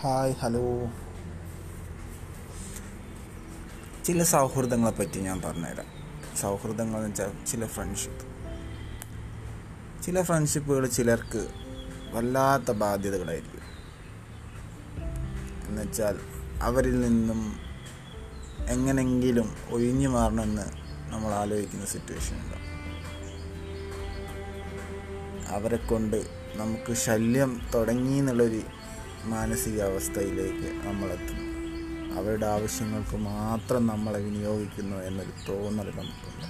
Hi hello. ചില സൗഹൃദങ്ങളെ പറ്റി ഞാൻ പറഞ്ഞുതരാം. സൗഹൃദങ്ങൾ എന്ന് വെച്ചാൽ ചില ഫ്രണ്ട്ഷിപ്പ് ചില ഫ്രണ്ട്ഷിപ്പുകൾ ചിലർക്ക് വല്ലാത്ത ബാധ്യതകളായിരിക്കും. എന്നുവെച്ചാൽ അവരിൽ നിന്നും എങ്ങനെങ്കിലും ഒഴിഞ്ഞു മാറണമെന്ന് നമ്മൾ ആലോചിക്കുന്ന സിറ്റുവേഷൻ ഉണ്ട് അവരെ കൊണ്ട് നമുക്ക് ശല്യം തുടങ്ങി എന്നുള്ളൊരു മാനസികാവസ്ഥയിലേക്ക് നമ്മളെത്തുന്നു. അവരുടെ ആവശ്യങ്ങൾക്ക് മാത്രം നമ്മളെ വിനിയോഗിക്കുന്നു എന്നൊരു തോന്നൽ നമുക്കുണ്ട്.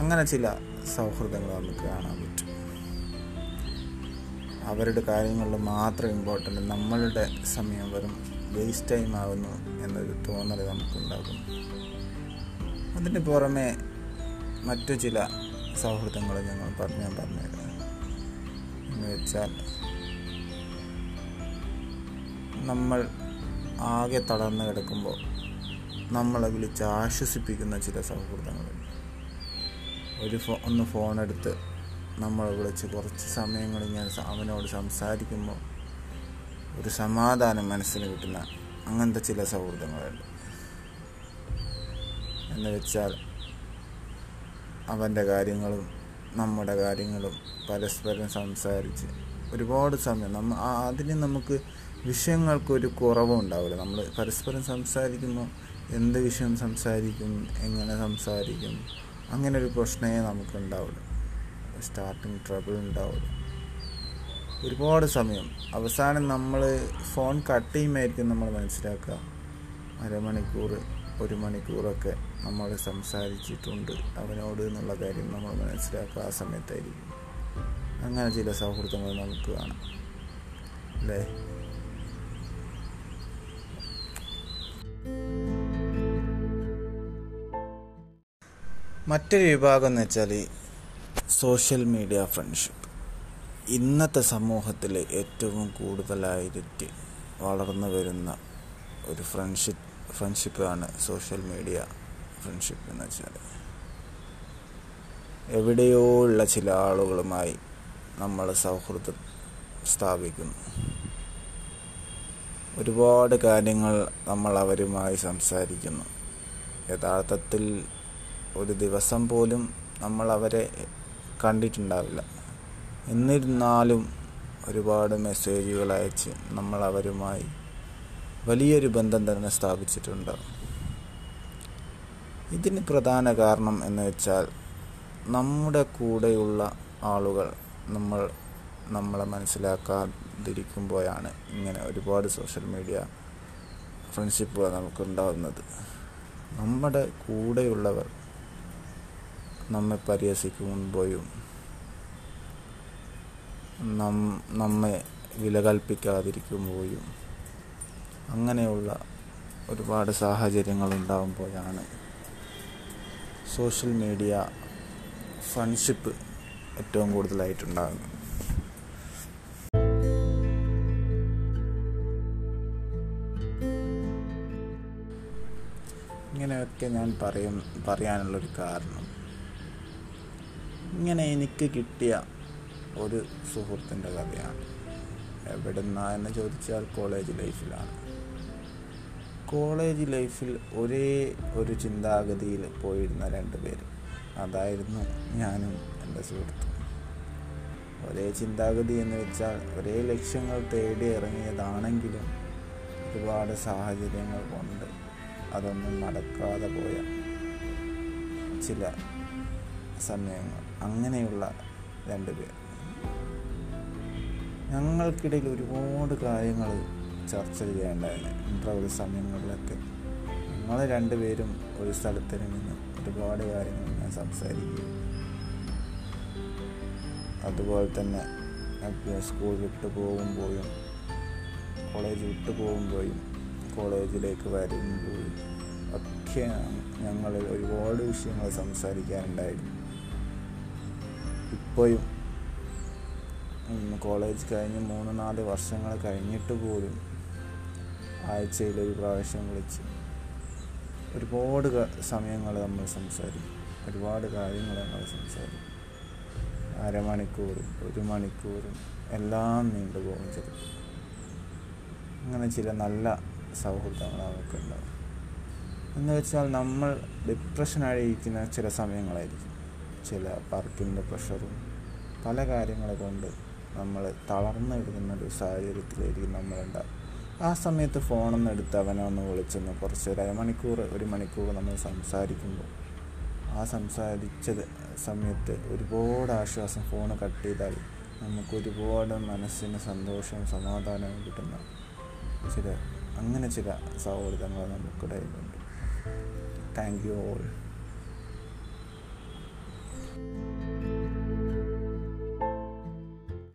അങ്ങനെ ചില സൗഹൃദങ്ങൾ നമുക്ക് കാണാൻ പറ്റും. അവരുടെ കാര്യങ്ങളിൽ മാത്രം ഇമ്പോർട്ടന്റ് നമ്മളുടെ സമയം വരും വേസ്റ്റ് ടൈം ആകുന്നു എന്നൊരു തോന്നൽ നമുക്കുണ്ടാകും. അതിന് പുറമെ മറ്റു ചില സൗഹൃദങ്ങൾ ഞങ്ങൾ പറഞ്ഞു പറഞ്ഞുതരാം. എന്ന് വെച്ചാൽ നമ്മൾ ആകെ തളർന്നു കിടക്കുമ്പോൾ നമ്മളെ വിളിച്ച് ആശ്വസിപ്പിക്കുന്ന ചില സൗഹൃദങ്ങളുണ്ട്. ഒരു ഫോ ഒന്ന് ഫോണെടുത്ത് നമ്മളെ വിളിച്ച് കുറച്ച് സമയങ്ങൾ ഞാൻ അവനോട് സംസാരിക്കുമ്പോൾ ഒരു സമാധാനം മനസ്സിന് കിട്ടുന്ന അങ്ങനത്തെ ചില സൗഹൃദങ്ങളുണ്ട്. എന്ന് വെച്ചാൽ അവന്റെ കാര്യങ്ങളും നമ്മുടെ കാര്യങ്ങളും പരസ്പരം സംസാരിച്ച് ഒരുപാട് സമയം നമ്മ അതിന് നമുക്ക് വിഷയങ്ങൾക്കൊരു കുറവും ഉണ്ടാവില്ല. നമ്മൾ പരസ്പരം സംസാരിക്കുമ്പോൾ എന്ത് വിഷയം സംസാരിക്കും എങ്ങനെ സംസാരിക്കും അങ്ങനെ ഒരു പ്രശ്നമേ നമുക്ക് ഉണ്ടാവില്ല സ്റ്റാർട്ടിങ് ട്രബിൾ ഉണ്ടാവില്ല ഒരുപാട് സമയം. അവസാനം നമ്മൾ ഫോൺ കട്ട് ചെയ്യുമായിരിക്കും നമ്മൾ മനസ്സിലാക്കുക. അരമണിക്കൂർ ഒരു മണിക്കൂറൊക്കെ നമ്മൾ സംസാരിച്ചിട്ടുണ്ട്. അവനോട് എന്നുള്ള കാര്യം നമ്മൾ മനസ്സിലാക്കുക ആ സമയത്തായിരിക്കും. അങ്ങനെ ചില സൗഹൃദങ്ങൾ നമുക്ക് കാണാം. അല്ലേ? മറ്റൊരു വിഭാഗം എന്ന് വെച്ചാൽ സോഷ്യൽ മീഡിയ ഫ്രണ്ട്ഷിപ്പ് ഇന്നത്തെ സമൂഹത്തിൽ ഏറ്റവും കൂടുതലായിട്ട് വളർന്നു വരുന്ന ഒരു ഫ്രണ്ട്ഷിപ്പ് ഫ്രണ്ട്ഷിപ്പാണ് സോഷ്യൽ മീഡിയ ഫ്രണ്ട്ഷിപ്പ് എന്ന് വെച്ചാൽ എവിടെയോ ഉള്ള ചില ആളുകളുമായി നമ്മൾ സൗഹൃദം സ്ഥാപിക്കുന്നു. ഒരുപാട് കാര്യങ്ങൾ നമ്മൾ അവരുമായി സംസാരിക്കുന്നു. യഥാർത്ഥത്തിൽ ഒരു ദിവസം പോലും നമ്മൾ അവരെ കണ്ടിട്ടുണ്ടാവില്ല. എന്നിരുന്നാലും ഒരുപാട് മെസ്സേജുകൾ അയച്ച് നമ്മൾ അവരുമായി വലിയൊരു ബന്ധം തന്നെ സ്ഥാപിച്ചിട്ടുണ്ട്. ഇതിന് പ്രധാന കാരണം എന്ന് വെച്ചാൽ നമ്മുടെ കൂടെയുള്ള ആളുകൾ നമ്മൾ നമ്മളെ മനസ്സിലാക്കാതിരിക്കുമ്പോഴാണ് ഇങ്ങനെ ഒരുപാട് സോഷ്യൽ മീഡിയ ഫ്രണ്ട്ഷിപ്പുകൾ നമുക്കുണ്ടാകുന്നത് നമ്മുടെ കൂടെയുള്ളവർ നമ്മെ പരിഹസിക്കുമ്പോഴും നം നമ്മെ വില കൽപ്പിക്കാതിരിക്കുമ്പോഴും അങ്ങനെയുള്ള ഒരുപാട് സാഹചര്യങ്ങൾ ഉണ്ടാകുമ്പോഴാണ് സോഷ്യൽ മീഡിയ ഫ്രണ്ട്ഷിപ്പ് ഏറ്റവും കൂടുതലായിട്ടുണ്ടാകുന്നത് ഇങ്ങനെയൊക്കെ ഞാൻ പറയും പറയാനുള്ളൊരു കാരണം. ഇങ്ങനെ എനിക്ക് കിട്ടിയ ഒരു സുഹൃത്തിന്റെ കഥയാണ്. എവിടുന്നാ എന്ന് ചോദിച്ചാൽ കോളേജ് ലൈഫിലാണ് കോളേജ് ലൈഫിൽ ഒരേ ഒരു ചിന്താഗതിയിൽ പോയിരുന്ന രണ്ട് പേര്. അതായിരുന്നു ഞാനും എന്റെ സുഹൃത്തും. ഒരേ ചിന്താഗതി എന്ന് വെച്ചാൽ ഒരേ ലക്ഷ്യങ്ങൾ തേടി ഇറങ്ങിയതാണെങ്കിലും ഒരുപാട് സാഹചര്യങ്ങൾ കൊണ്ട് അതൊന്നും നടക്കാതെ പോയ ചില സമയങ്ങൾ. അങ്ങനെയുള്ള രണ്ട് പേർ. ഞങ്ങൾക്കിടയിൽ ഒരുപാട് കാര്യങ്ങൾ ചർച്ച ഇത്ര ഒരു സമയങ്ങളിലൊക്കെ. ഞങ്ങൾ രണ്ടുപേരും ഒരു സ്ഥലത്ത് നിന്ന് ഒരുപാട് കാര്യങ്ങൾ ഞാൻ സംസാരിക്കും. അതുപോലെ തന്നെ സ്കൂൾ വിട്ടു പോകുമ്പോഴും കോളേജ് വിട്ടു പോകുമ്പോഴും കോളേജിലേക്ക് വരുമ്പോൾ ഒക്കെ ഞങ്ങൾ ഒരുപാട് വിഷയങ്ങൾ സംസാരിക്കാനുണ്ടായിരുന്നു. ഇപ്പോഴും കോളേജ് കഴിഞ്ഞ് മൂന്ന് നാല് വർഷങ്ങൾ കഴിഞ്ഞിട്ട് പോലും ആഴ്ചയിൽ ഒരു പ്രാവശ്യം വിളിച്ച് ഒരുപാട് സമയങ്ങൾ നമ്മൾ സംസാരിക്കും. ഒരുപാട് കാര്യങ്ങൾ നമ്മൾ സംസാരിക്കും. അരമണിക്കൂറും ഒരു മണിക്കൂറും എല്ലാം നീണ്ടുപോകും ചിലപ്പോൾ. അങ്ങനെ ചില നല്ല സൗഹൃദങ്ങൾ നമുക്കുണ്ടാവും എന്ന് വെച്ചാൽ നമ്മൾ ഡിപ്രഷനായിരിക്കുന്ന ചില സമയങ്ങളായിരിക്കും. ചില വർക്കിന്റെ പ്രഷറും പല കാര്യങ്ങളെ കൊണ്ട് നമ്മൾ തളർന്നു തളർന്നെടുക്കുന്ന ഒരു സാഹചര്യത്തിലായിരിക്കും നമ്മളുണ്ടാവും ആ സമയത്ത് ഫോണൊന്ന് എടുത്ത് അവനെ ഒന്ന് വിളിച്ചൊന്ന് കുറച്ച് ഒരു അരമണിക്കൂർ ഒരു മണിക്കൂർ നമ്മൾ സംസാരിക്കുമ്പോൾ ആ സംസാരിച്ചത് സമയത്ത് ഒരുപാട് ആശ്വാസം ഫോൺ കട്ട് ചെയ്താൽ നമുക്കൊരുപാട് മനസ്സിന് സന്തോഷവും സമാധാനവും കിട്ടുന്ന ചില അങ്ങനെ ചില സൗഹൃദങ്ങൾ നമുക്കിടയിലുണ്ട്. Thank you all